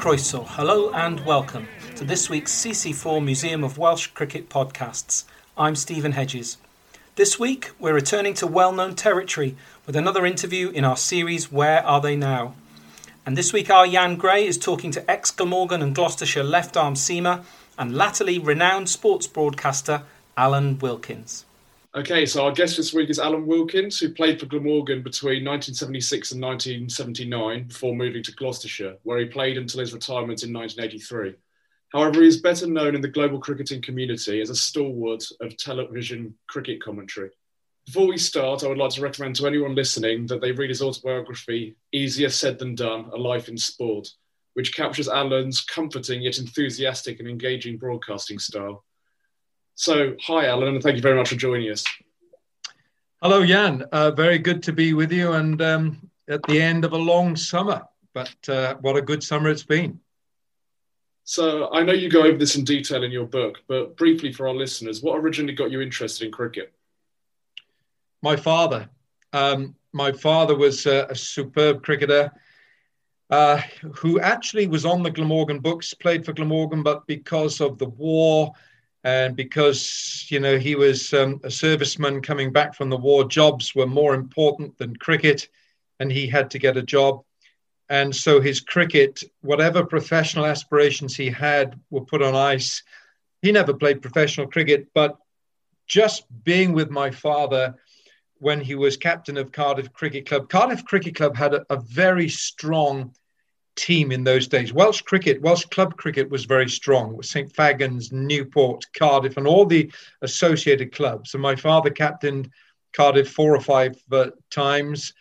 Croeso, hello and welcome to this week's CC4 Museum of Welsh Cricket podcasts. I'm Stephen Hedges. This week, we're returning to well known territory with another interview in our series Where Are They Now? And this week, our Jan Gray is talking to ex Glamorgan and Gloucestershire left arm seamer and latterly renowned sports broadcaster Alan Wilkins. Okay, so our guest this week is Alan Wilkins, who played for Glamorgan between 1976 and 1979 before moving to Gloucestershire, where he played until his retirement in 1983. However, he is better known in the global cricketing community as a stalwart of television cricket commentary. Before we start, I would like to recommend to anyone listening that they read his autobiography, Easier Said Than Done A Life in Sport, which captures Alan's comforting yet enthusiastic and engaging broadcasting style. So, hi, Alan, and thank you very much for joining us. Hello, Jan. Uh, very good to be with you, and um, at the end of a long summer. But uh, what a good summer it's been. So, I know you go over this in detail in your book, but briefly for our listeners, what originally got you interested in cricket? My father. Um, my father was a, a superb cricketer. Uh, who actually was on the Glamorgan books, played for Glamorgan, but because of the war and because you know he was um, a serviceman coming back from the war jobs were more important than cricket and he had to get a job. And so his cricket whatever professional aspirations he had were put on ice. He never played professional cricket but just being with my father when he was captain of cardiff cricket club cardiff cricket club had a, a very strong team in those days. Welsh cricket, Welsh club cricket was very strong. With St Fagans, Newport, Cardiff, and all the associated clubs. And my father captained Cardiff four or five uh, times.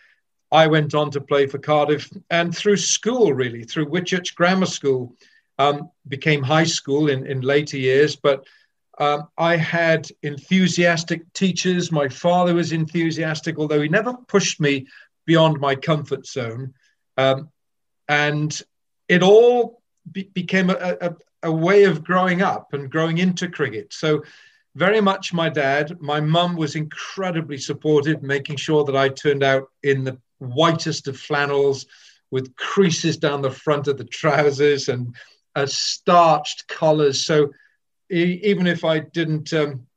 I went on to play for Cardiff, and through school, really, through Whitchurch Grammar School, um, became high school in, in later years. But um, I had enthusiastic teachers. My father was enthusiastic, although he never pushed me beyond my comfort zone. Um, and it all be- became a, a, a, way of growing up and growing into cricket. So, very much my dad. My mum was incredibly supportive, making sure that I turned out in the whitest of flannels with creases down the front of the trousers and uh, starched collars. So, e- even if I didn't um,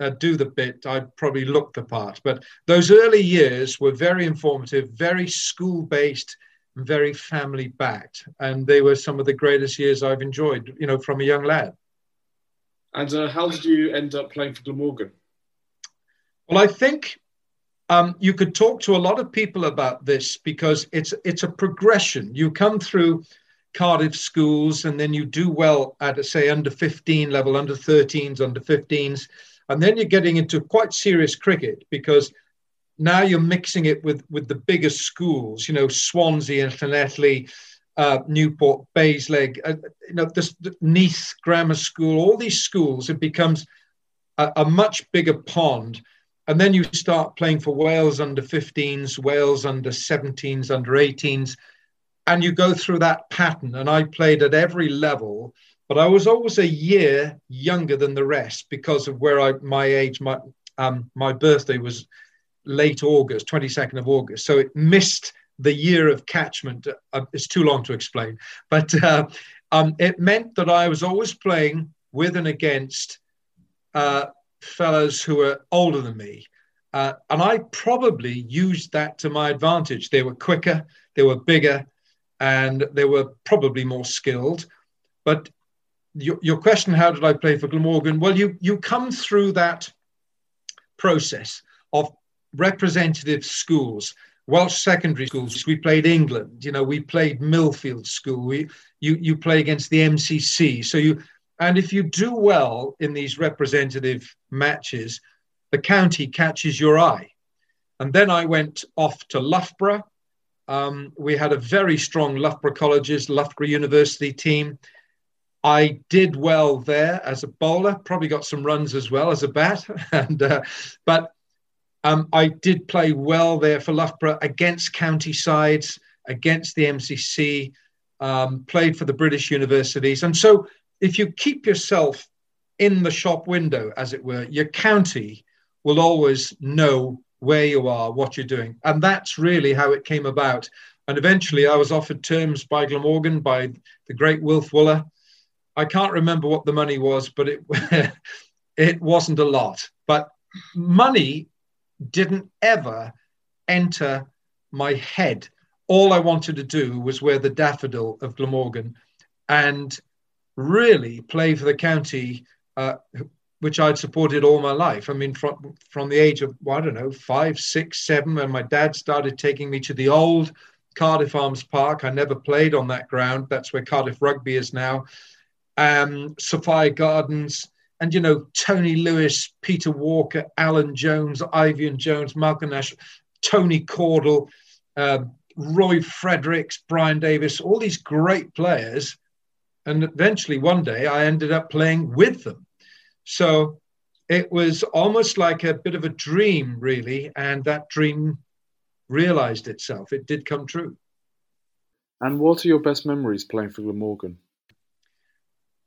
uh, do the bit, I'd probably look the part. But those early years were very informative, very school based very family backed, and they were some of the greatest years I've enjoyed. You know, from a young lad. And uh, how did you end up playing for Glamorgan? Well, I think um, you could talk to a lot of people about this because it's it's a progression. You come through Cardiff schools, and then you do well at say under 15 level, under 13s, under 15s, and then you're getting into quite serious cricket because now you're mixing it with with the bigger schools, you know, Swansea and Llanelli, uh, Newport, Bassaleg, uh, you know, this Neath Grammar School, all these schools, it becomes a, a, much bigger pond. And then you start playing for Wales under 15s, Wales under 17s, under 18s, and you go through that pattern. And I played at every level, but I was always a year younger than the rest because of where I my age, my um, my birthday was late August, 22nd of August. So it missed the year of catchment. Uh, it's too long to explain, but uh, um, it meant that I was always playing with and against uh, fellows who were older than me. Uh, and I probably used that to my advantage. They were quicker, they were bigger, and they were probably more skilled. But your, your question, how did I play for Glamorgan? Well, you, you come through that process of representative schools, Welsh secondary schools. We played England. You know, we played Millfield School. We you you play against the MCC. So you and if you do well in these representative matches, the county catches your eye. And then I went off to Loughborough. Um, we had a very strong Loughborough Colleges, Loughborough University team. I did well there as a bowler, probably got some runs as well as a bat. and uh, but um, I did play well there for Loughborough against county sides, against the MCC, um, played for the British universities. And so if you keep yourself in the shop window, as it were, your county will always know where you are, what you're doing. And that's really how it came about. And eventually I was offered terms by Glamorgan, by the great Wilf Wooller. I can't remember what the money was, but it, it wasn't a lot. But money didn't ever enter my head. All I wanted to do was wear the daffodil of Glamorgan and really play for the county, uh, which I'd supported all my life. I mean, from, from the age of, well, I don't know, five, six, seven, when my dad started taking me to the old Cardiff Arms Park. I never played on that ground. That's where Cardiff Rugby is now. Um, Sophia Gardens, and you know Tony Lewis, Peter Walker, Alan Jones, Eifion Jones, Malcolm Nash, Tony Cordle, uh, Roy Fredericks, Brian Davis, all these great players, and eventually one day I ended up playing with them. So it was almost like a bit of a dream, really, and that dream realized itself. It did come true. And what are your best memories playing for Glamorgan?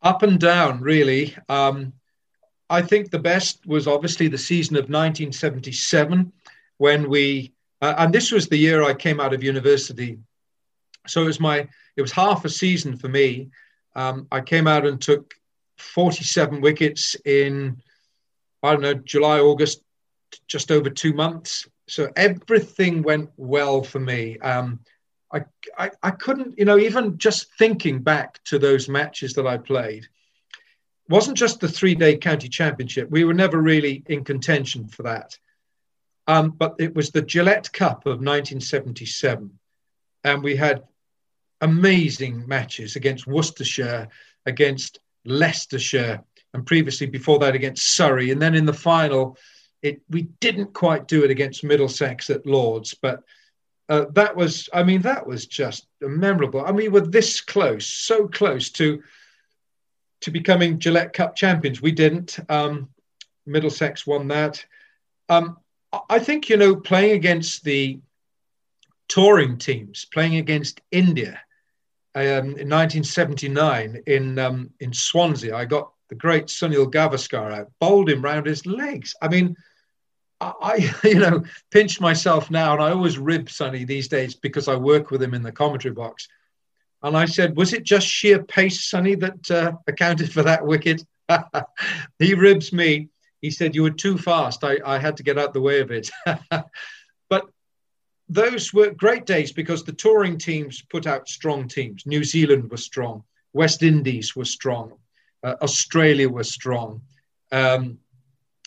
Up and down, really. Um, I think the best was obviously the season of 1977 when we, uh, and this was the year I came out of university. So it was my, it was half a season for me. Um, I came out and took 47 wickets in, I don't know, July, August, just over two months so everything went well for me. Um, I, I, I couldn't, you know, even just thinking back to those matches that I played, wasn't just the three day county championship. We were never really in contention for that. Um, but it was the Gillette Cup of 1977. And we had amazing matches against Worcestershire, against Leicestershire, and previously before that against Surrey. And then in the final, it we didn't quite do it against Middlesex at Lords, but uh, that was I mean that was just memorable. I mean, we were this close, so close to to becoming Gillette Cup champions. We didn't. Um, Middlesex won that. Um, I think you know playing against the touring teams, playing against India um, in 1979 in um, in Swansea. I got the great Sunil Gavaskar out, bowled him round his legs. I mean, I, you know, pinch myself now, and I always rib Sonny these days because I work with him in the commentary box. And I said, was it just sheer pace, Sonny, that uh, accounted for that wicket? he ribs me. He said, you were too fast. I, I had to get out the way of it. but those were great days because the touring teams put out strong teams. New Zealand was strong. West Indies was strong. Uh, Australia was strong. Um,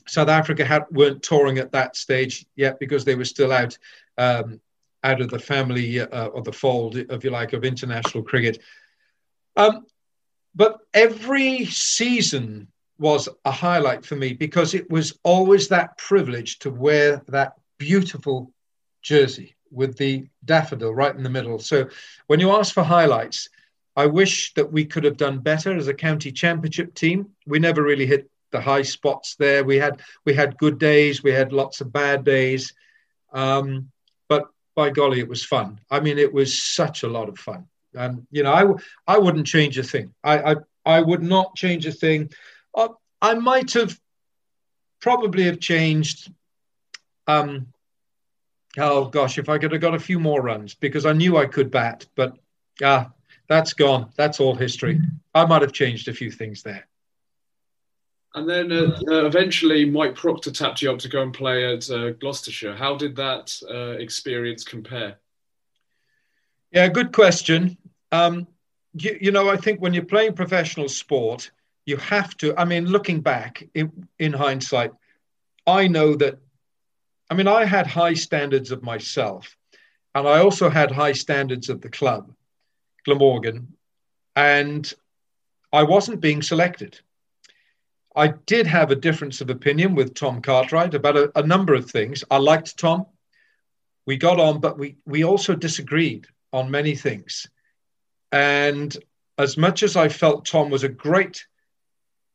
South Africa had, weren't touring at that stage yet because they were still out um, out of the family uh, or the fold, if you like, of international cricket. Um, but every season was a highlight for me because it was always that privilege to wear that beautiful jersey with the daffodil right in the middle. So when you ask for highlights, I wish that we could have done better as a county championship team. We never really hit the high spots there. We had we had good days, we had lots of bad days, um, but by golly, it was fun. I mean, it was such a lot of fun, and you know, I I wouldn't change a thing. I I, I would not change a thing. Uh, I might have probably have changed. Um, oh gosh, if I could have got a few more runs because I knew I could bat, but ah, that's gone. That's all history. I might have changed a few things there. And then uh, uh, eventually, Mike Procter tapped you up to go and play at uh, Gloucestershire. How did that uh, experience compare? Yeah, good question. Um, you, you, know, I think when you're playing professional sport, you have to. I mean, looking back in, in hindsight, I know that. I mean, I had high standards of myself, and I also had high standards of the club, Glamorgan, and I wasn't being selected I did have a difference of opinion with Tom Cartwright about a, a, number of things. I liked Tom. We got on, but we, we also disagreed on many things. And as much as I felt Tom was a great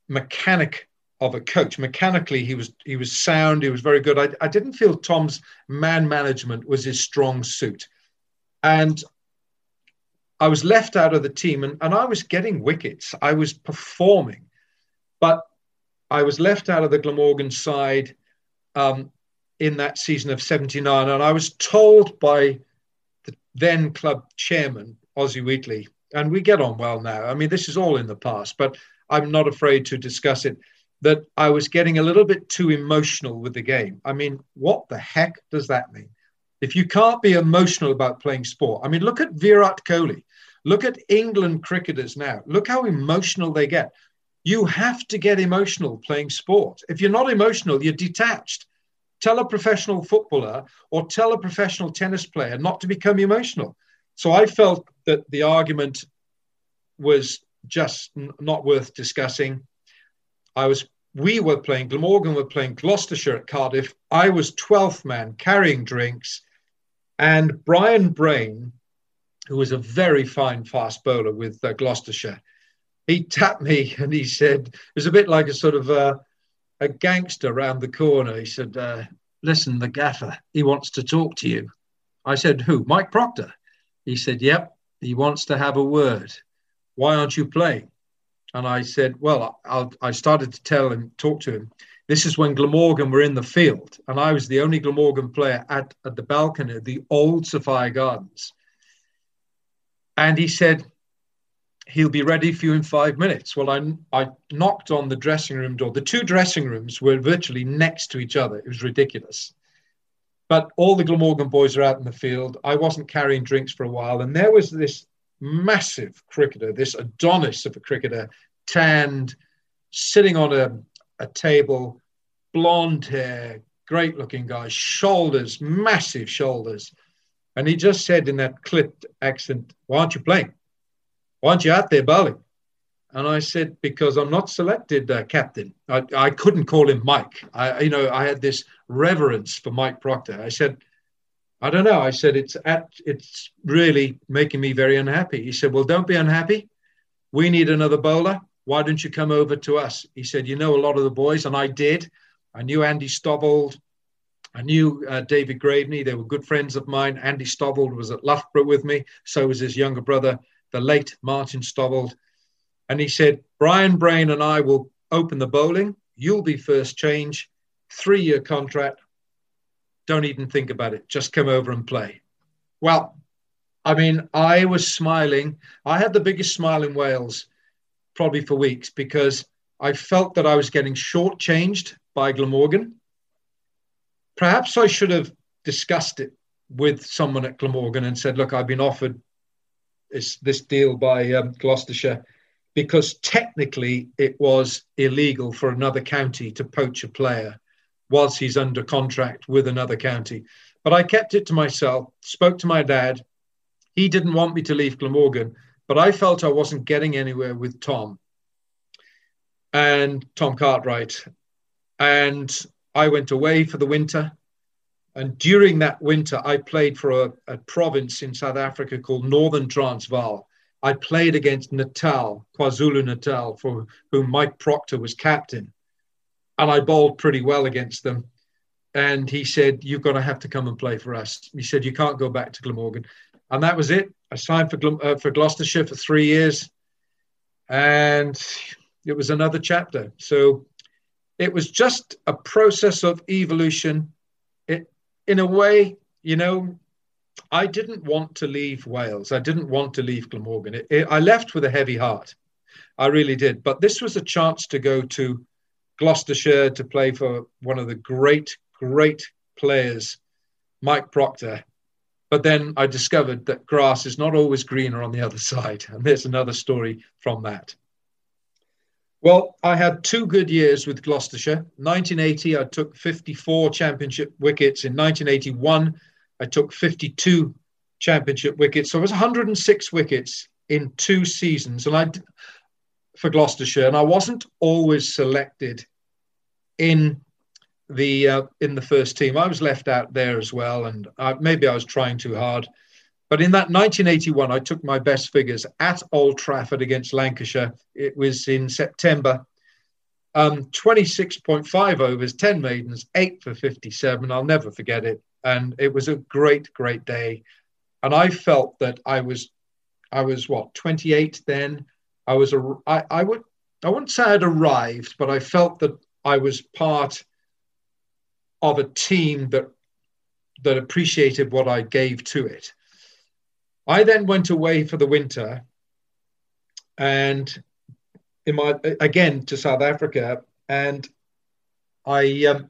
mechanic of a coach, mechanically he was he was sound, he was very good. I, I didn't feel Tom's man management was his strong suit. And I was left out of the team and, and I was getting wickets. I was performing. But I was left out of the Glamorgan side um, in that season of 79. And I was told by the, then club chairman, Ossie Wheatley, and we get on well now. I mean, this is all in the past, but I'm not afraid to discuss it. That I was getting a little bit too emotional with the game. I mean, what the heck does that mean? If you can't be emotional about playing sport, I mean, look at Virat Kohli. Look at England cricketers now. Look how emotional they get. You have to get emotional playing sport. If you're not emotional, you're detached. Tell a professional footballer or tell a professional tennis player not to become emotional. So I felt that the argument was just not worth discussing. I was we were playing Glamorgan were playing Gloucestershire at Cardiff. I was 12th man carrying drinks, and Brian Brain, who was a very fine fast bowler with uh, Gloucestershire, he tapped me and he said, it was a bit like a sort of uh, a gangster round the corner. He said, uh, Listen, the gaffer, he wants to talk to you. I said, Who? Mike Procter. He said, Yep, he wants to have a word. Why aren't you playing? And I said, Well, I'll, i started to tell him, talk to him. This is when Glamorgan were in the field, and I was the only Glamorgan player at, at the balcony the old Sophia Gardens. And he said, he'll be ready for you in five minutes. Well, I, I knocked on the dressing room door. The two dressing rooms were virtually next to each other. It was ridiculous. But all the Glamorgan boys are out in the field. I wasn't carrying drinks for a while. And there was this massive cricketer, this Adonis of a cricketer, tanned, sitting on a, a table, blonde hair, great looking guy, shoulders, massive shoulders. And he just said in that clipped accent, Why aren't you playing? Why aren't you out there bowling? And I said, because I'm not selected uh, captain. I, I couldn't call him Mike. I, you know, I had this reverence for Mike Procter. I said, I don't know. I said, it's at, it's really making me very unhappy. He said, well, don't be unhappy. We need another bowler. Why don't you come over to us? He said, you know, a lot of the boys. And I did. I knew Andy Stovold. I knew uh, David Graveney. They were good friends of mine. Andy Stovold was at Loughborough with me. So was his younger brother, the late Martin Stovold. And he said, Brian Brain and I will open the bowling. You'll be first change, three year contract. Don't even think about it. Just come over and play. Well, I mean, I was smiling. I had the biggest smile in Wales probably for weeks because I felt that I was getting shortchanged by Glamorgan. Perhaps I should have discussed it with someone at Glamorgan and said, look, I've been offered this, this deal by um, Gloucestershire because technically it was illegal for another county to poach a player whilst he's under contract with another county. But I kept it to myself, spoke to my dad. He didn't want me to leave Glamorgan, but I felt I wasn't getting anywhere with Tom and Tom Cartwright. And I went away for the winter. And during that winter, I played for a, a province in South Africa called Northern Transvaal. I played against Natal, KwaZulu Natal, for whom Mike Procter was captain. And I bowled pretty well against them. And he said, You're going to have to come and play for us. He said, You can't go back to Glamorgan. And that was it. I signed for, uh, for Gloucestershire for three years. And it was another chapter. So it was just a process of evolution in a way, you know, I didn't want to leave Wales. I didn't want to leave Glamorgan. It, it, I left with a heavy heart. I really did. But this was a chance to go to Gloucestershire to play for one of the great, great players, Mike Procter. But then I discovered that grass is not always greener on the other side. And there's another story from that. Well, I had two good years with Gloucestershire. 1980, I took 54 championship wickets. In 1981, I took 52 championship wickets. So it was 106 wickets in two seasons, and I for Gloucestershire. And I wasn't always selected in the uh, in the first team. I was left out there as well, and I, maybe I was trying too hard. But in that 1981, I took my best figures at Old Trafford against Lancashire. It was in September. Um, 26.5 overs, 10 maidens, 8 for 57. I'll never forget it. And it was a great, great day. And I felt that I was, I was what, 28 then? I was, a, I, I would, I wouldn't say I'd arrived, but I felt that I was part of a team that that appreciated what I gave to it. I then went away for the winter and in my again to South Africa and I um,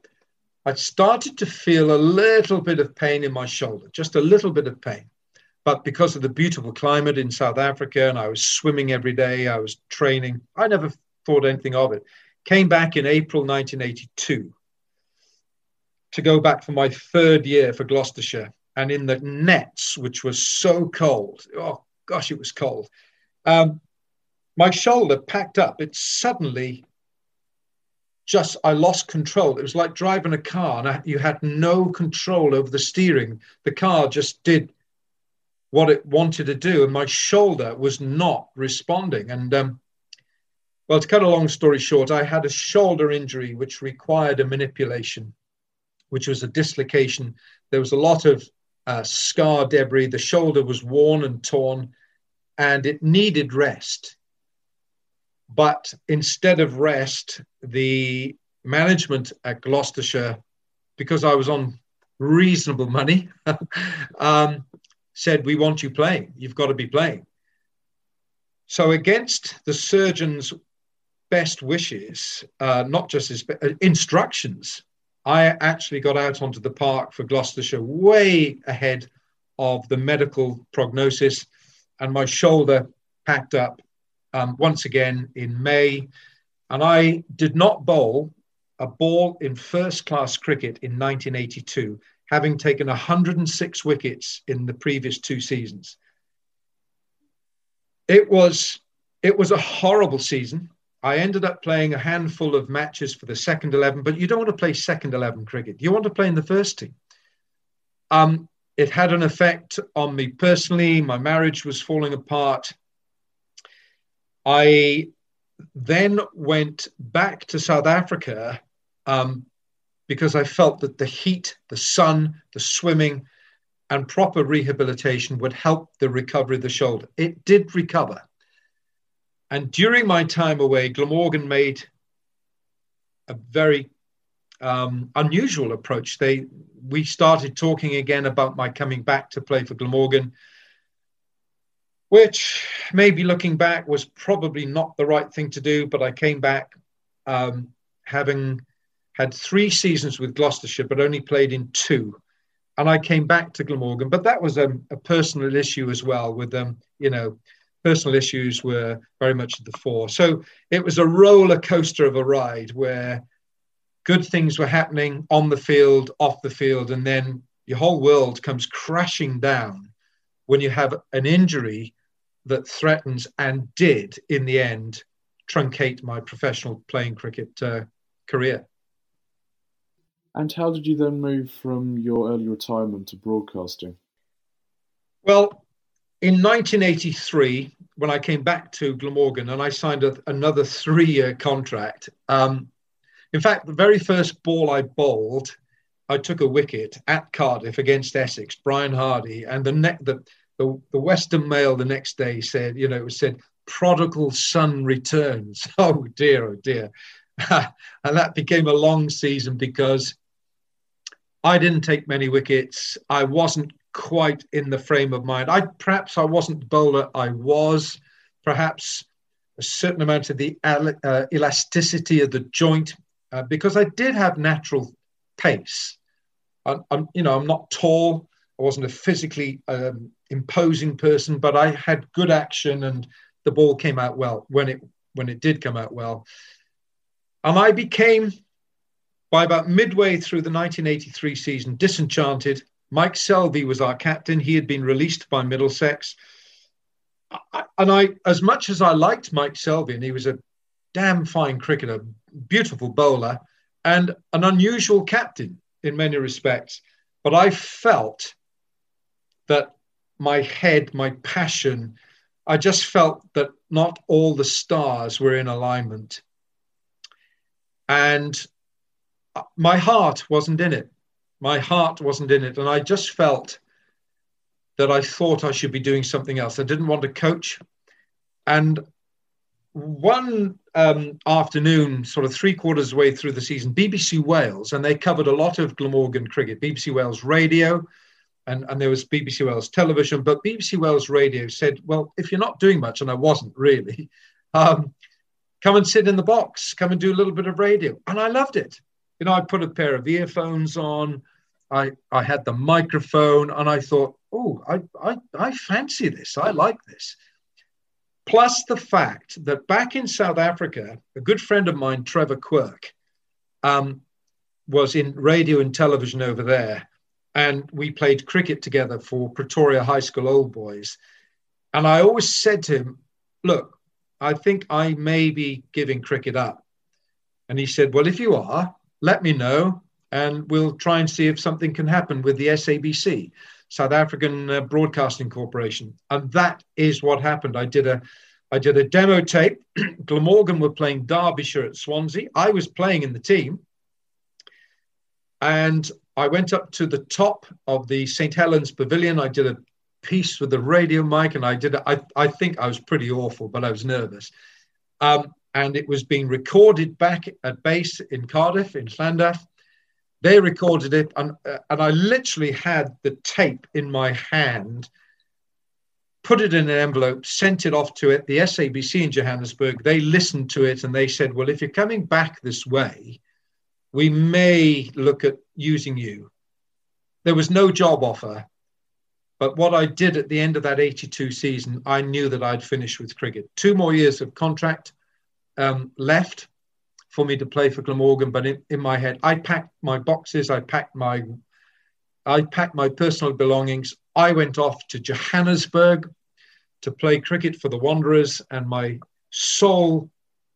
I started to feel a little bit of pain in my shoulder, just a little bit of pain. But because of the beautiful climate in South Africa and I was swimming every day, I was training, I never thought anything of it. Came back in April 1982 to go back for my third year for Gloucestershire. And in the nets, which was so cold, oh gosh, it was cold. Um, my shoulder packed up. It suddenly just, I lost control. It was like driving a car and I, you had no control over the steering. The car just did what it wanted to do, and my shoulder was not responding. And um, well, to cut a long story short, I had a shoulder injury which required a manipulation, which was a dislocation. There was a lot of uh, scar debris. The shoulder was worn and torn, and it needed rest. But instead of rest, the management at Gloucestershire, because I was on reasonable money, um, said, We want you playing. You've got to be playing. So, against the surgeon's best wishes, uh, not just his uh, instructions, I actually got out onto the park for Gloucestershire way ahead of the medical prognosis, and my shoulder packed up um, once again in May. And I did not bowl a ball in first class cricket in 1982, having taken 106 wickets in the previous two seasons. It was, it was a horrible season. I ended up playing a handful of matches for the second 11, but you don't want to play second 11 cricket. You want to play in the first team. Um, it had an effect on me personally. My marriage was falling apart. I then went back to South Africa um, because I felt that the heat, the sun, the swimming, and proper rehabilitation would help the recovery of the shoulder. It did recover. And during my time away, Glamorgan made a very um, unusual approach. They we started talking again about my coming back to play for Glamorgan which maybe looking back was probably not the right thing to do. But I came back um, having had three seasons with Gloucestershire, but only played in two. And I came back to Glamorgan, but that was a, a personal issue as well. With them, um, you know, personal issues were very much at the fore. So it was a roller coaster of a ride where good things were happening on the field, off the field, and then your whole world comes crashing down when you have an injury that threatens and did, in the end, truncate my professional playing cricket uh, career. And how did you then move from your early retirement to broadcasting? Well, in 1983, when I came back to Glamorgan and I signed a, another three year contract, um, in fact, the very first ball I bowled, I took a wicket at Cardiff against Essex, Brian Hardie, and the, ne- the, the, the Western Mail the next day said, you know, it said, prodigal son returns. Oh dear, oh dear. and that became a long season because I didn't take many wickets. I wasn't quite in the frame of mind. I perhaps I wasn't the bowler I was. Perhaps a certain amount of the uh, elasticity of the joint, uh, because I did have natural pace. I, I'm, you know, I'm not tall. I wasn't a physically um, imposing person, but I had good action and the ball came out well when it when it did come out well. And I became, by about midway through the 1983 season, disenchanted. Mike Selvey was our captain. He had been released by Middlesex. and I, as much as I liked Mike Selvey, and he was a damn fine cricketer, beautiful bowler, and an unusual captain in many respects, but I felt that my head, my passion, I just felt that not all the stars were in alignment. And uh, my heart wasn't in it. My heart wasn't in it. And I just felt that I thought I should be doing something else. I didn't want to coach. And one um, afternoon, sort of three quarters way through the season, BBC Wales, and they covered a lot of Glamorgan cricket, BBC Wales radio, and, and there was BBC Wales television, but BBC Wales radio said, well, if you're not doing much, and I wasn't really, um, come and sit in the box, come and do a little bit of radio. And I loved it. You know, I put a pair of earphones on, I, I had the microphone, and I thought, oh, I, I, I fancy this. I like this. Plus the fact that back in South Africa, a good friend of mine, Trevor Quirk, um, was in radio and television over there and we played cricket together for Pretoria High School Old Boys. And I always said to him, Look, I think I may be giving cricket up. And he said, Well, if you are, let me know, and we'll try and see if something can happen with the SABC, South African uh, Broadcasting Corporation. And that is what happened. I did a I did a demo tape. Glamorgan were playing Derbyshire at Swansea. I was playing in the team. And I went up to the top of the St. Helens Pavilion. I did a piece with the radio mic, and I did. I I think I was pretty awful, but I was nervous. Um, and it was being recorded back at base in Cardiff, in Llandaff. They recorded it, and uh, and I literally had the tape in my hand. Put it in an envelope, sent it off to it. The SABC in Johannesburg. They listened to it, and they said, "Well, if you're coming back this way." we may look at using you. There was no job offer, but what I did at the end of that 82 season, I knew that I'd finish with cricket. Two more years of contract um, left for me to play for Glamorgan, but in, in my head, I packed my boxes, I packed my I packed my personal belongings. I went off to Johannesburg to play cricket for the Wanderers, and my sole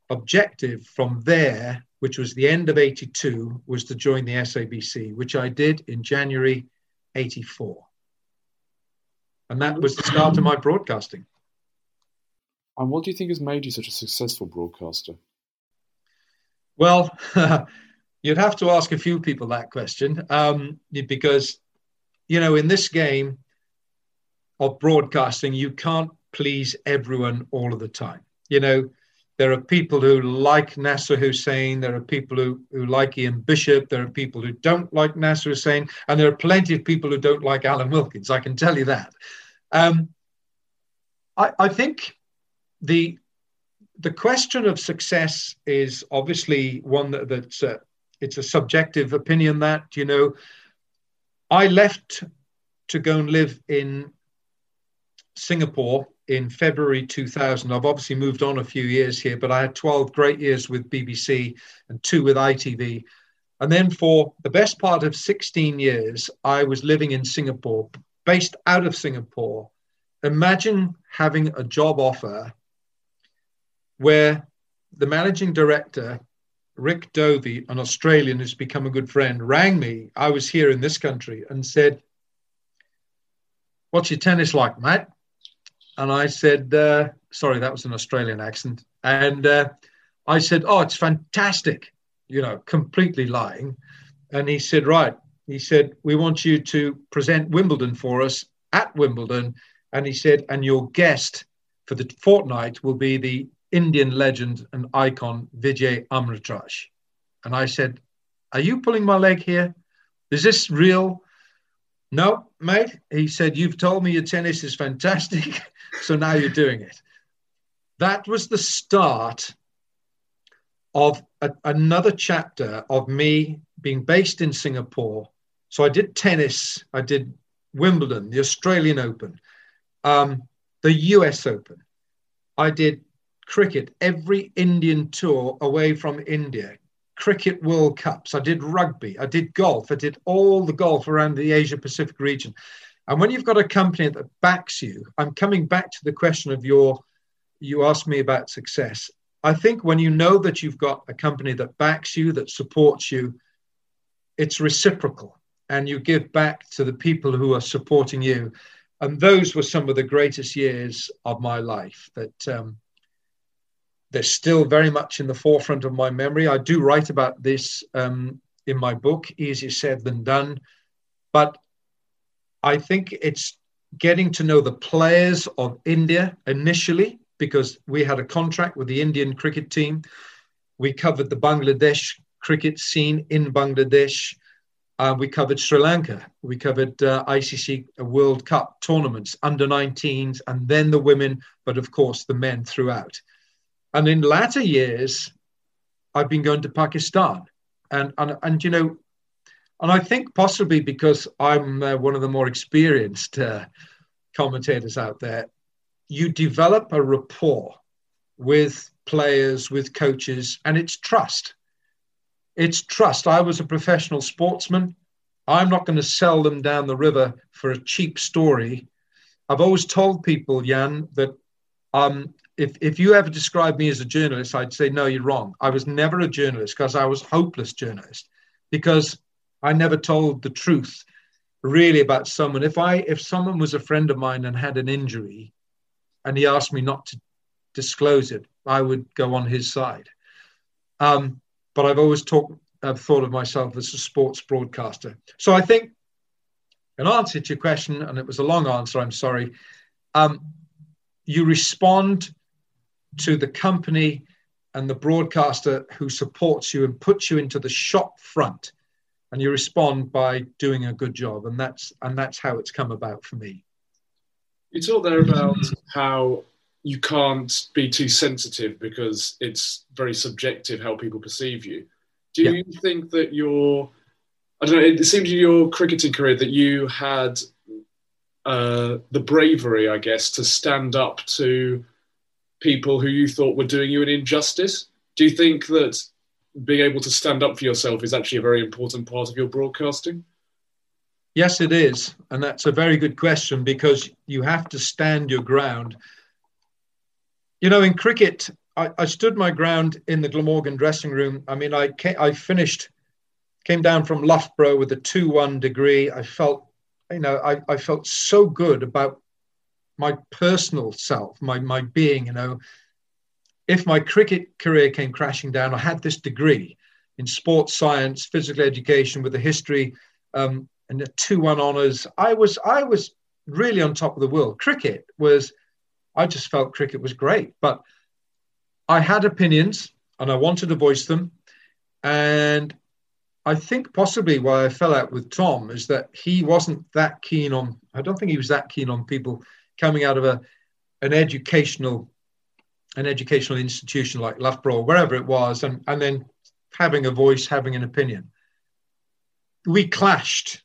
objective from there which was the end of 82, was to join the SABC, which I did in January 84. And that was the start of my broadcasting. And what do you think has made you such a successful broadcaster? Well, you'd have to ask a few people that question um, because, you know, in this game of broadcasting, you can't please everyone all of the time. You know, there are people who like Nasser Hussain. There are people who, who like Ian Bishop. There are people who don't like Nasser Hussain. And there are plenty of people who don't like Alan Wilkins. I can tell you that. Um, I, I think the the question of success is obviously one that, that's uh, it's a subjective opinion that you know i left to go and live in singapore in February 2000. I've obviously moved on a few years here, but I had 12 great years with BBC and two with ITV. And then for the best part of 16 years, I was living in Singapore, based out of Singapore. Imagine having a job offer where the managing director, Rick Dovey, an Australian who's become a good friend, rang me. I was here in this country and said, What's your tennis like, mate? And I said, uh, sorry, that was an Australian accent. And uh, I said, oh, it's fantastic, you know, completely lying. And he said, right. He said, we want you to present Wimbledon for us at Wimbledon. And he said, and your guest for the fortnight will be the Indian legend and icon Vijay Amritraj. And I said, Are you pulling my leg here? Is this real? No, mate. He said, You've told me your tennis is fantastic. so now you're doing it. That was the start of a, another chapter of me being based in Singapore. So I did tennis, I did Wimbledon, the Australian Open, um, the US Open. I did cricket, every Indian tour away from India, cricket World Cups. I did rugby. I did golf. I did all the golf around the Asia Pacific region. And when you've got a company that backs you, I'm coming back to the question of your, you asked me about success. I think when you know that you've got a company that backs you, that supports you, it's reciprocal and you give back to the people who are supporting you. And those were some of the greatest years of my life that um, they're still very much in the forefront of my memory. I do write about this um, in my book, Easier Said Than Done. But I think it's getting to know the players of India initially, because we had a contract with the Indian cricket team. We covered the Bangladesh cricket scene in Bangladesh. Uh, we covered Sri Lanka. We covered uh, ICC World Cup tournaments, under 19s, and then the women, but of course the men throughout. And in latter years, I've been going to Pakistan. And, and, and you know, and I think possibly because I'm uh, one of the more experienced uh, commentators out there, you develop a rapport with players, with coaches, and it's trust. It's trust. I was a professional sportsman. I'm not going to sell them down the river for a cheap story. I've always told people, Jan, that um, if, if you ever describe me as a journalist, I'd say, no, you're wrong. I was never a journalist because I was hopeless journalist because I never told the truth really about someone. If I if someone was a friend of mine and had an injury and he asked me not to disclose it, I would go on his side. Um, but I've always talked, I've thought of myself as a sports broadcaster. So I think, an answer to your question, and it was a long answer, I'm sorry. Um, you respond to the company and the broadcaster who supports you and puts you into the shop front and you respond by doing a good job and that's and that's how it's come about for me you talked there about how you can't be too sensitive because it's very subjective how people perceive you. Do yeah. you think that your, I don't know, it seems in your cricketing career that you had uh, the bravery, I guess, to stand up to people who you thought were doing you an injustice? Do you think that being able to stand up for yourself is actually a very important part of your broadcasting? Yes, it is. And that's a very good question because you have to stand your ground you know, in cricket, I, I, stood my ground in the Glamorgan dressing room. I mean, I came, I finished, came down from Loughborough with a two-one degree. I felt, you know, I, I felt so good about my personal self, my my being. You know, if my cricket career came crashing down, I had this degree in sports science, physical education, with a history um, and a two-one honours. I was I was really on top of the world. Cricket was I just felt cricket was great. But I had opinions and I wanted to voice them. And I think possibly why I fell out with Tom is that he wasn't that keen on, I don't think he was that keen on people coming out of a, an educational an educational institution like Loughborough or wherever it was, and, and then having a voice, having an opinion. We clashed.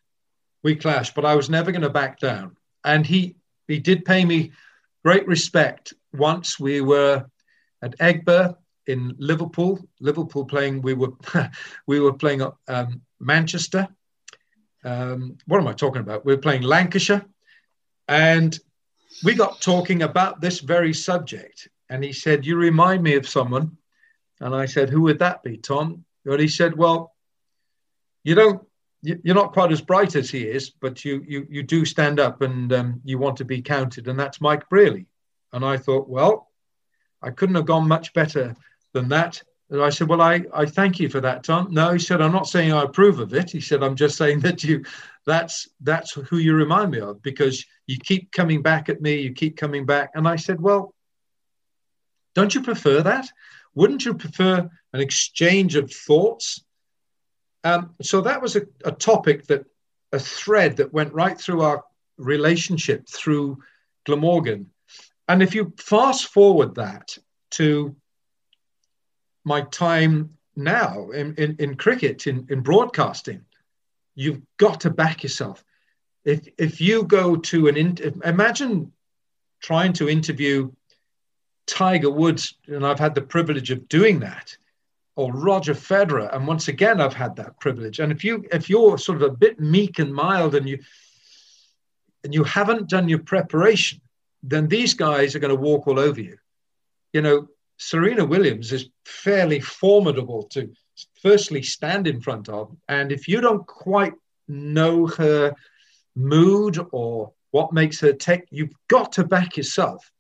We clashed, but I was never going to back down. And he he did pay me great respect. Once we were at Aigburth in Liverpool. Liverpool playing. We were we were playing um, Manchester. Um, what am I talking about? We were playing Lancashire, and we got talking about this very subject. And he said, "You remind me of someone." And I said, "Who would that be, Tom?" And he said, "Well, you don't you're not quite as bright as he is, but you you you do stand up and um, you want to be counted, and that's Mike Brearley. And I thought, well, I couldn't have gone much better than that. And I said, well, I, I thank you for that, Tom. No, he said, I'm not saying I approve of it. He said, I'm just saying that you, that's that's who you remind me of because you keep coming back at me, you keep coming back. And I said, well, don't you prefer that? Wouldn't you prefer an exchange of thoughts? Um, so that was a, a topic that, a thread that went right through our relationship through Glamorgan. And if you fast forward that to my time now in, in, in cricket, in, in broadcasting, you've got to back yourself. If, if you go to an, in, imagine trying to interview Tiger Woods, and I've had the privilege of doing that or Roger Federer. And once again, I've had that privilege. And if you if you're sort of a bit meek and mild and you and you haven't done your preparation, then these guys are going to walk all over you. You know, Serena Williams is fairly formidable to firstly stand in front of. And if you don't quite know her mood or what makes her tick, you've got to back yourself.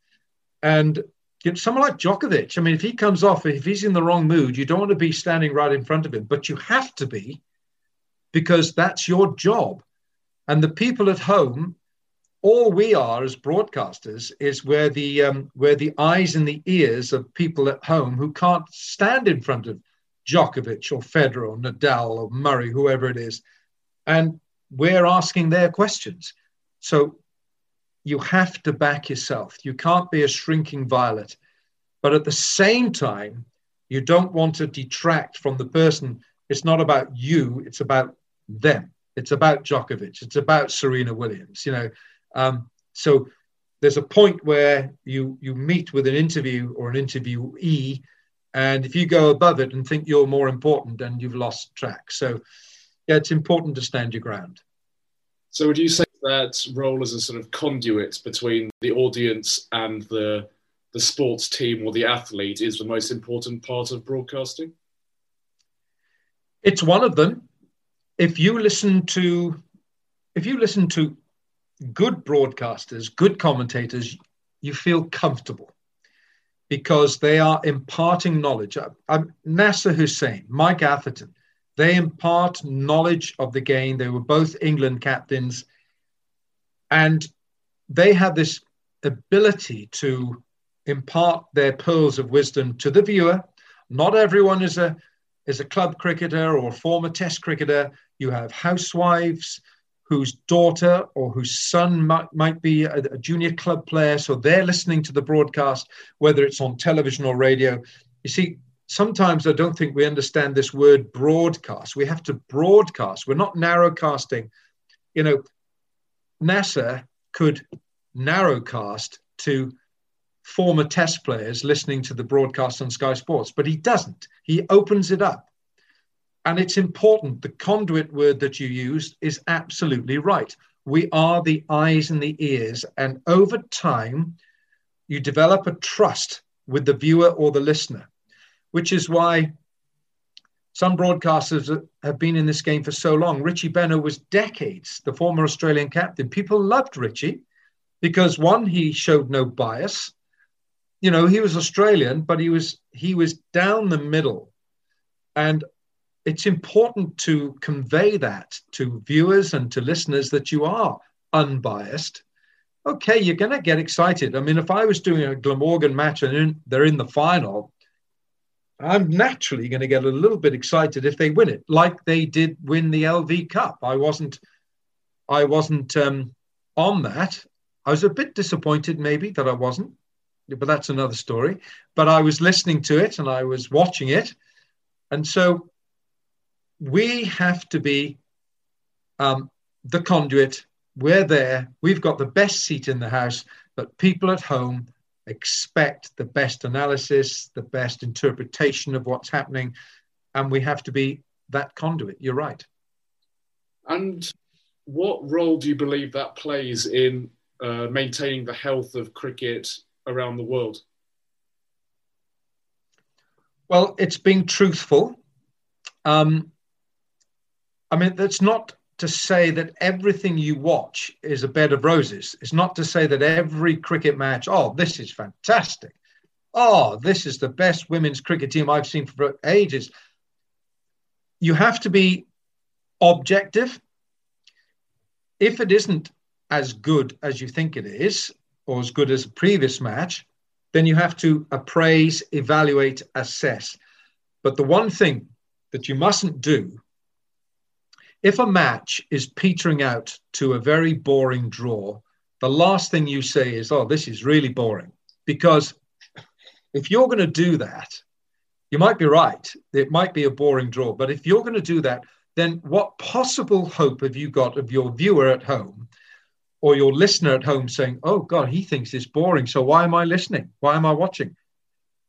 And you know, someone like Djokovic, I mean, if he comes off, if he's in the wrong mood, you don't want to be standing right in front of him, but you have to be because that's your job. And the people at home, all we are as broadcasters is where the um, the eyes and the ears of people at home who can't stand in front of Djokovic or Federer or Nadal or Murray, whoever it is. and we're asking their questions. So you have to back yourself. You can't be a shrinking violet. But at the same time, you don't want to detract from the person. It's not about you, it's about them. It's about Djokovic. It's about Serena Williams. You know, um, so there's a point where you you meet with an interview or an interviewee, and if you go above it and think you're more important, then you've lost track. So, yeah, it's important to stand your ground. So, would you say that role as a sort of conduit between the audience and the the sports team or the athlete is the most important part of broadcasting? It's one of them. If you listen to if you listen to good broadcasters, good commentators, you feel comfortable because they are imparting knowledge. I'm, Nasser Hussain, Mike Atherton, they impart knowledge of the game. They were both England captains, and they have this ability to impart their pearls of wisdom to the viewer. Not everyone is a is a club cricketer or a former test cricketer. You have housewives whose daughter or whose son might, might be a, a junior club player. So they're listening to the broadcast, whether it's on television or radio. You see, sometimes I don't think we understand this word broadcast. We have to broadcast. We're not narrowcasting. You know, Nasser could narrowcast to former test players listening to the broadcast on Sky Sports, but he doesn't. He opens it up. And it's important. The conduit word that you used is absolutely right. We are the eyes and the ears. And over time, you develop a trust with the viewer or the listener, which is why some broadcasters have been in this game for so long. Richie Benaud was decades the former Australian captain. People loved Richie because one, he showed no bias you know, he was Australian, but he was he was down the middle, and it's important to convey that to viewers and to listeners that you are unbiased. Okay, you're going to get excited. I mean, if I was doing a Glamorgan match and in, they're in the final, I'm naturally going to get a little bit excited if they win it, like they did win the LV Cup. I wasn't, I wasn't um, on that. I was a bit disappointed, maybe that I wasn't but that's another story. But I was listening to it and I was watching it. And so we have to be um, the conduit. We're there. We've got the best seat in the house, but people at home expect the best analysis, the best interpretation of what's happening. And we have to be that conduit. You're right. And what role do you believe that plays in uh, maintaining the health of cricket around the world? Well, it's being truthful. Um, I mean, that's not to say that everything you watch is a bed of roses. It's not to say that every cricket match, oh, this is fantastic. Oh, this is the best women's cricket team I've seen for ages. You have to be objective. If it isn't as good as you think it is, or as good as a previous match, then you have to appraise, evaluate, assess. But the one thing that you mustn't do, if a match is petering out to a very boring draw, the last thing you say is, oh, this is really boring. Because if you're going to do that, you might be right. It might be a boring draw. But if you're going to do that, then what possible hope have you got of your viewer at home or your listener at home saying, oh God, he thinks it's boring. So why am I listening? Why am I watching?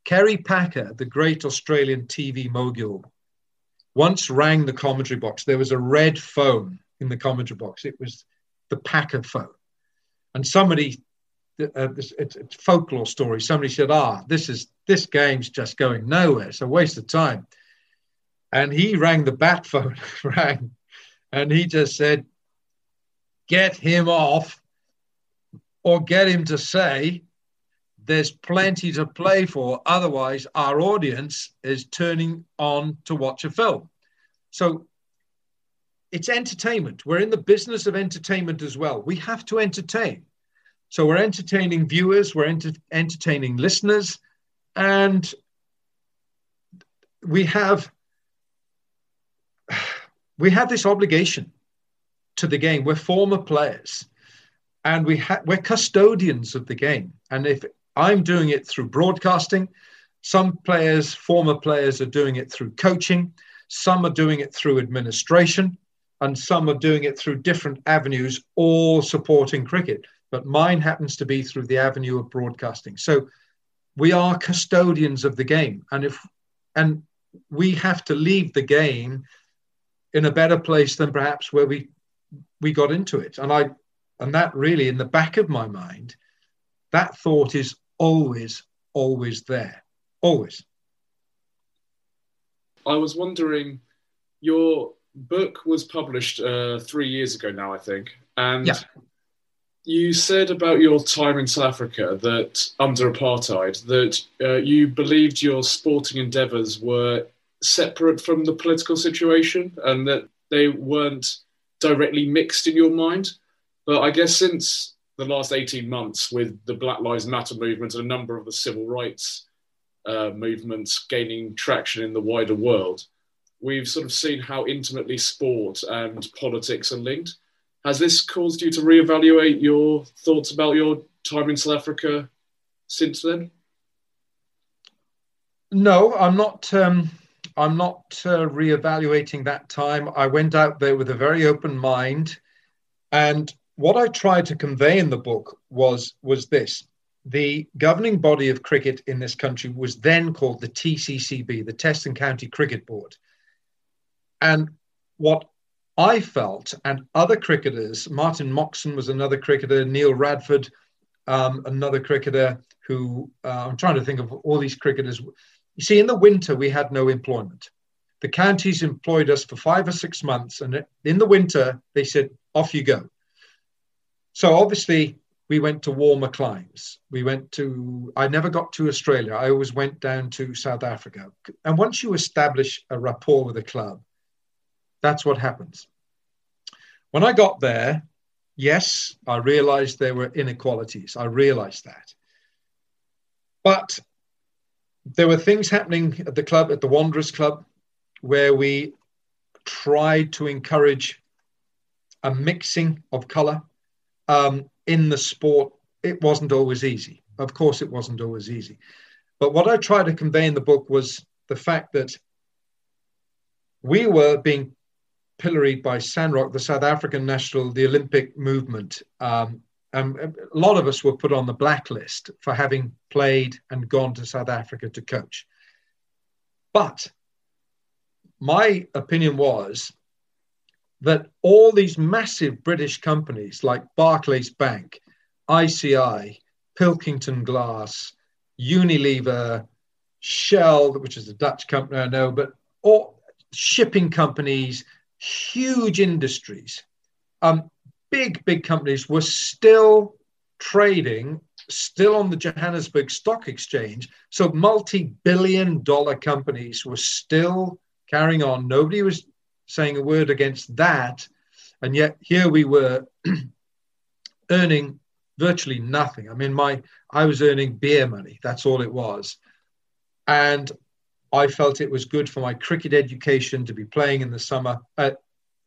Kerry Packer, the great Australian TV mogul, once rang the commentary box. There was a red phone in the commentary box. It was the Packer phone. And somebody, uh, it's, it's folklore story. Somebody said, "Ah, this is this game's just going nowhere. It's a waste of time." And he rang the bat phone, rang, and he just said, get him off or get him to say there's plenty to play for. Otherwise, our audience is turning on to watch a film. So it's entertainment. We're in the business of entertainment as well. We have to entertain. So we're entertaining viewers, we're enter- entertaining listeners, and we have we have this obligation to the game. We're former players, and we ha- we're custodians of the game. And if I'm doing it through broadcasting, some players, former players, are doing it through coaching. Some are doing it through administration, and some are doing it through different avenues, all supporting cricket. But mine happens to be through the avenue of broadcasting. So we are custodians of the game, and if and we have to leave the game in a better place than perhaps where we we got into it. And I and that really in the back of my mind, that thought is always, always there. Always. I was wondering, your book was published uh, three years ago now, I think, and Yeah. you said about your time in South Africa that under apartheid that uh, you believed your sporting endeavours were separate from the political situation and that they weren't directly mixed in your mind. But I guess since the last 18 months, with the Black Lives Matter movement and a number of the civil rights uh, movements gaining traction in the wider world, we've sort of seen how intimately sport and politics are linked. Has this caused you to reevaluate your thoughts about your time in South Africa since then? No, I'm not. Um, I'm not uh, reevaluating that time. I went out there with a very open mind, and what I tried to convey in the book was was this: the governing body of cricket in this country was then called the TCCB, the Test and County Cricket Board, and what I felt, and other cricketers, Martin Moxon was another cricketer, Neil Radford, um, another cricketer who uh, I'm trying to think of all these cricketers. You see, in the winter, we had no employment. The counties employed us for five or six months, and in the winter, they said, off you go. So obviously, we went to warmer climes. We went to, I never got to Australia. I always went down to South Africa. And once you establish a rapport with a club, that's what happens. When I got there, yes, I realized there were inequalities. I realized that. But there were things happening at the club, at the Wanderers Club, where we tried to encourage a mixing of color um, in the sport. It wasn't always easy. Of course, it wasn't always easy. But what I tried to convey in the book was the fact that we were being pilloried by SANROC, the South African national, the Olympic movement. Um, and a lot of us were put on the blacklist for having played and gone to South Africa to coach. But my opinion was that all these massive British companies like Barclays Bank, ICI, Pilkington Glass, Unilever, Shell, which is a Dutch company I know, but all shipping companies, huge industries, um, big, big companies were still trading, still on the Johannesburg Stock Exchange. So multi billion dollar companies were still carrying on. Nobody was saying a word against that. And yet here we were earning virtually nothing. I mean, my I was earning beer money. That's all it was. And I felt it was good for my cricket education to be playing in the summer, uh,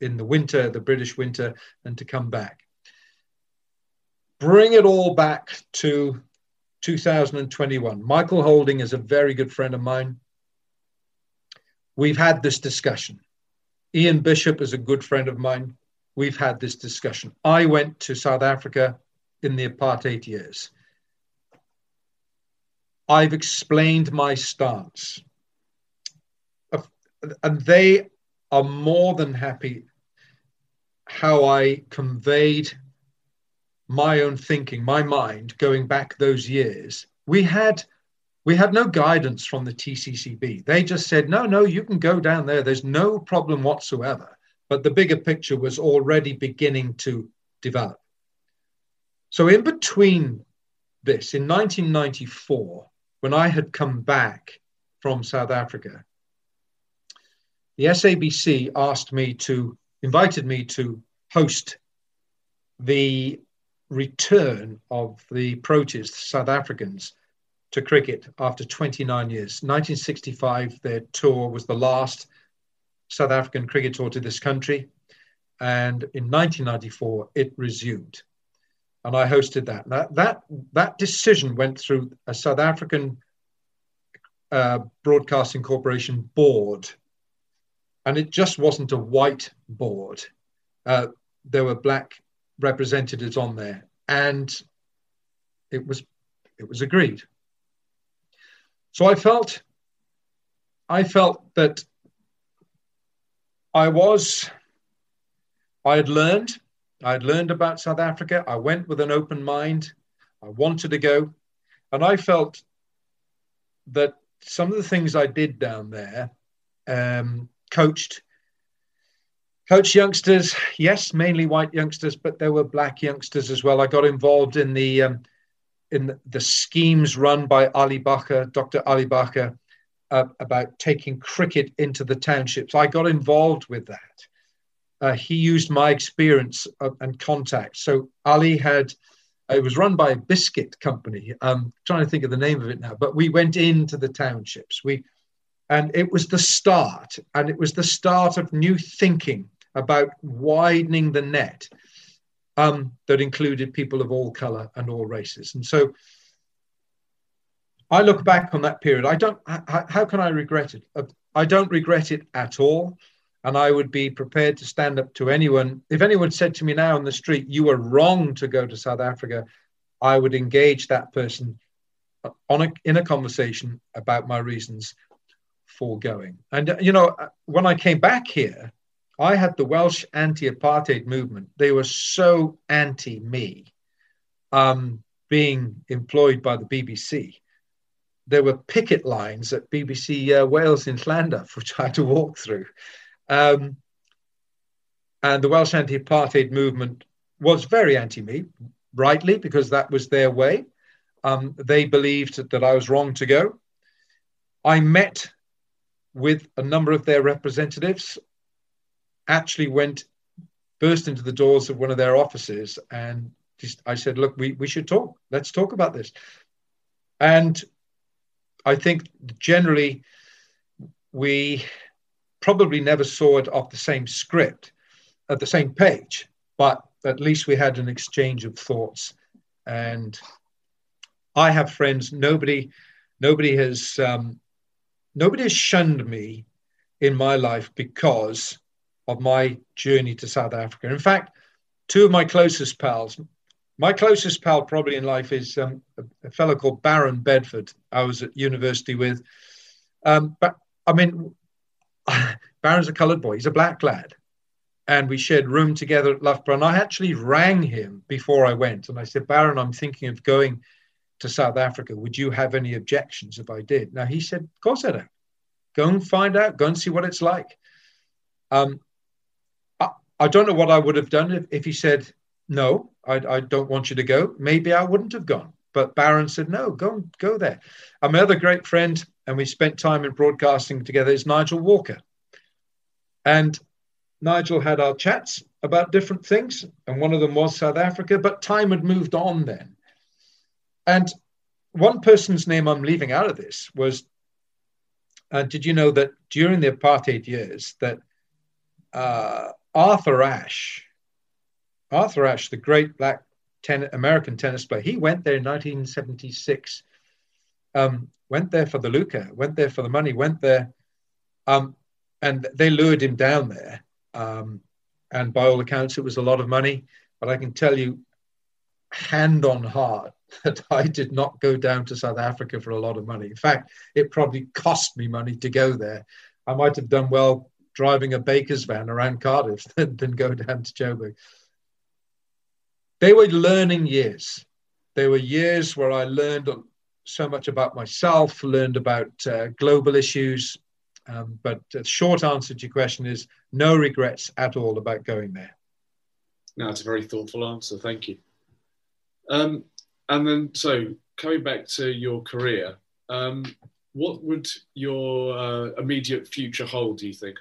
in the winter, the British winter, and to come back. Bring it all back to 2021. Michael Holding is a very good friend of mine. We've had this discussion. Ian Bishop is a good friend of mine. We've had this discussion. I went to South Africa in the apartheid years. I've explained my stance. And they are more than happy how I conveyed my own thinking, my mind going back those years. We had we had no guidance from the TCCB. They just said, no, no, you can go down there. There's no problem whatsoever. But the bigger picture was already beginning to develop. So, in between this, in 1994, when I had come back from South Africa, the SABC asked me to, invited me to host the return of the Proteas, South Africans, to cricket after 29 years. 1965, their tour was the last South African cricket tour to this country. and in 1994 it resumed, and I hosted that. That that that decision went through a South African uh, Broadcasting Corporation board, and it just wasn't a white board. Uh, there were black representatives on there, and it was it was agreed. So I felt I felt that I was I had learned I had learned about South Africa. I went with an open mind. I wanted to go, and I felt that some of the things I did down there, um, coached coach youngsters, yes, mainly white youngsters, but there were black youngsters as well. I got involved in the um, in the schemes run by Ali Bacher, Dr. Ali Bacher, uh, about taking cricket into the townships. I got involved with that. Uh, he used my experience uh, and contacts. So Ali had, it was run by a biscuit company. I'm trying to think of the name of it now, but we went into the townships. We, and it was the start, and it was the start of new thinking about widening the net um, that included people of all color and all races. And so I look back on that period. I don't, how, how can I regret it? Uh, I don't regret it at all. And I would be prepared to stand up to anyone. If anyone said to me now on the street, you were wrong to go to South Africa, I would engage that person on a, in a conversation about my reasons for going. And, uh, you know, uh, when I came back here, I had the Welsh anti apartheid movement. They were so anti me um, being employed by the BBC. There were picket lines at BBC uh, Wales in Llandaf, which I had to walk through. Um, and the Welsh anti apartheid movement was very anti me, rightly, because that was their way. Um, they believed that I was wrong to go. I met with a number of their representatives actually went, burst into the doors of one of their offices and just, I said, look, we, we should talk. Let's talk about this. And I think generally we probably never saw it off the same script at the same page, but at least we had an exchange of thoughts. And I have friends. Nobody, nobody has, um, nobody has shunned me in my life because of my journey to South Africa. In fact, two of my closest pals, my closest pal probably in life is um, a, fellow called Baron Bedford. I was at university with. Um, but I mean, Baron's a coloured boy. He's a black lad, and we shared room together at Loughborough. And I actually rang him before I went, and I said, Baron, I'm thinking of going to South Africa. Would you have any objections if I did? Now he said, Of course I don't. Go and find out. Go and see what it's like. Um, I don't know what I would have done if, if he said, no, I, I don't want you to go. Maybe I wouldn't have gone. But Baron said, no, go, go there. And my other great friend, and we spent time in broadcasting together, is Nigel Walker. And Nigel had our chats about different things, and one of them was South Africa, but time had moved on then. And one person's name I'm leaving out of this was, uh, did you know that during the apartheid years that uh, Arthur Ashe, Arthur Ashe, the great black ten- American tennis player, he went there in 1976. Um, went there for the lucre, went there for the money, went there, um, and they lured him down there. Um, and by all accounts, it was a lot of money. But I can tell you, hand on heart, that I did not go down to South Africa for a lot of money. In fact, it probably cost me money to go there. I might have done well driving a baker's van around Cardiff than, than go down to Joburg. They were learning years. They were years where I learned so much about myself, learned about uh, global issues. Um, but the short answer to your question is no regrets at all about going there. No, it's a very thoughtful answer. Thank you. Um, and then, so coming back to your career, um, what would your uh, immediate future hold, do you think?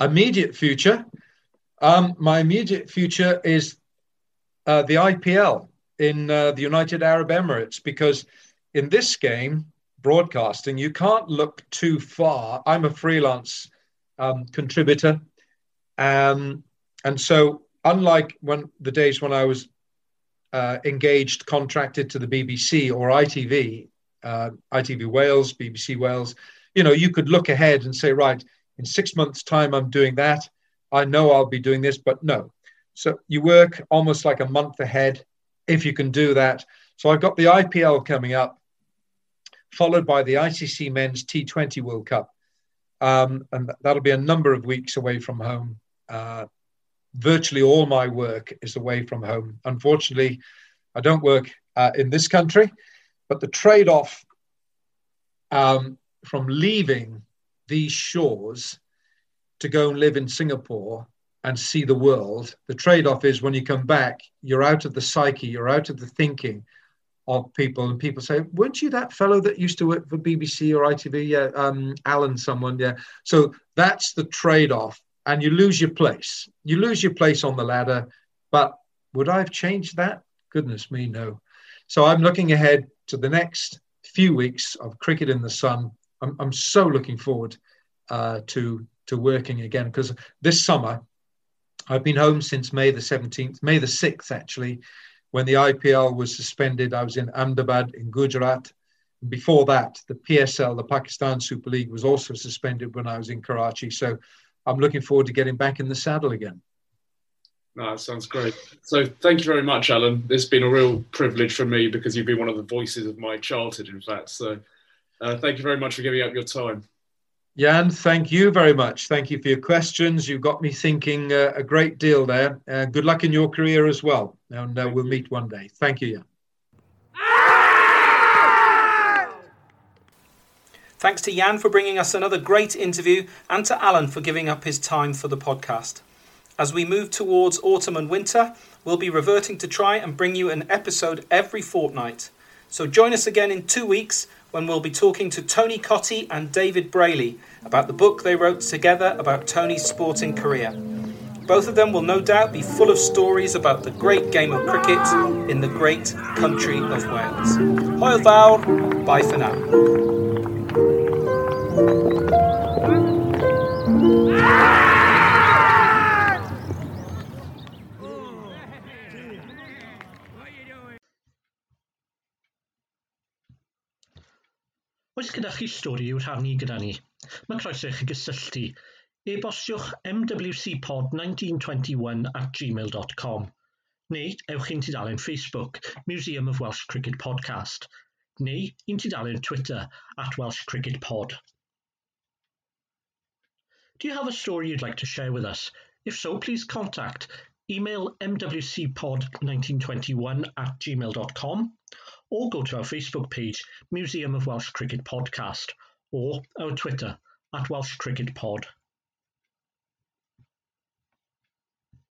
Immediate future, um, my immediate future is uh, the IPL in uh, the United Arab Emirates because in this game, broadcasting, you can't look too far. I'm a freelance um, contributor. Um, and so, unlike when the days when I was uh, engaged, contracted to the BBC or ITV, uh, ITV Wales, BBC Wales, you know, you could look ahead and say, right, in six months' time, I'm doing that. I know I'll be doing this, but no. So you work almost like a month ahead if you can do that. So I've got the IPL coming up, followed by the ICC Men's T20 World Cup. Um, and that'll be a number of weeks away from home. Uh, virtually all my work is away from home. Unfortunately, I don't work uh, in this country, but the trade off um, from leaving these shores to go and live in Singapore and see the world, the trade off is when you come back, you're out of the psyche, you're out of the thinking of people, and people say, "Weren't you that fellow that used to work for BBC or ITV?" Yeah, um, Alan, someone. Yeah. So that's the trade off and you lose your place. You lose your place on the ladder. But would I have changed that? Goodness me, no. So I'm looking ahead to the next few weeks of cricket in the sun. I'm, I'm so looking forward uh, to to working again because this summer I've been home since May the 17th, May the 6th actually, when the IPL was suspended. I was in Ahmedabad in Gujarat. Before that, the PSL, the Pakistan Super League, was also suspended when I was in Karachi. So I'm looking forward to getting back in the saddle again. No, that sounds great. So thank you very much, Alan. It's been a real privilege for me because you've been one of the voices of my childhood, in fact. So uh, thank you very much for giving up your time. Jan, thank you very much. Thank you for your questions. You've got me thinking uh, a great deal there. Uh, good luck in your career as well. And uh, we'll meet one day. Thank you, Jan. Thanks to Jan for bringing us another great interview and to Alan for giving up his time for the podcast. As we move towards autumn and winter, we'll be reverting to try and bring you an episode every fortnight. So join us again in two weeks when we'll be talking to Tony Cordle and David Braley about the book they wrote together about Tony's sporting career. Both of them will no doubt be full of stories about the great game of cricket in the great country of Wales. Hwyl fawr, bye for now. Ah! Oes gyda chi stori i'w rhannu gyda ni? Mae croeso i chi gysylltu. E-bostiwch mwcpod1921 at gmail.com neu ewch i'n tudalen Facebook, Museum of Welsh Cricket Podcast, neu i'n tudalen Twitter at Welsh Cricket Pod. Do you have a story you'd like to share with us? If so, please contact email mwcpod1921 at gmail.com or go to our Facebook page, Museum of Welsh Cricket Podcast, or our Twitter at Welsh Cricket Pod.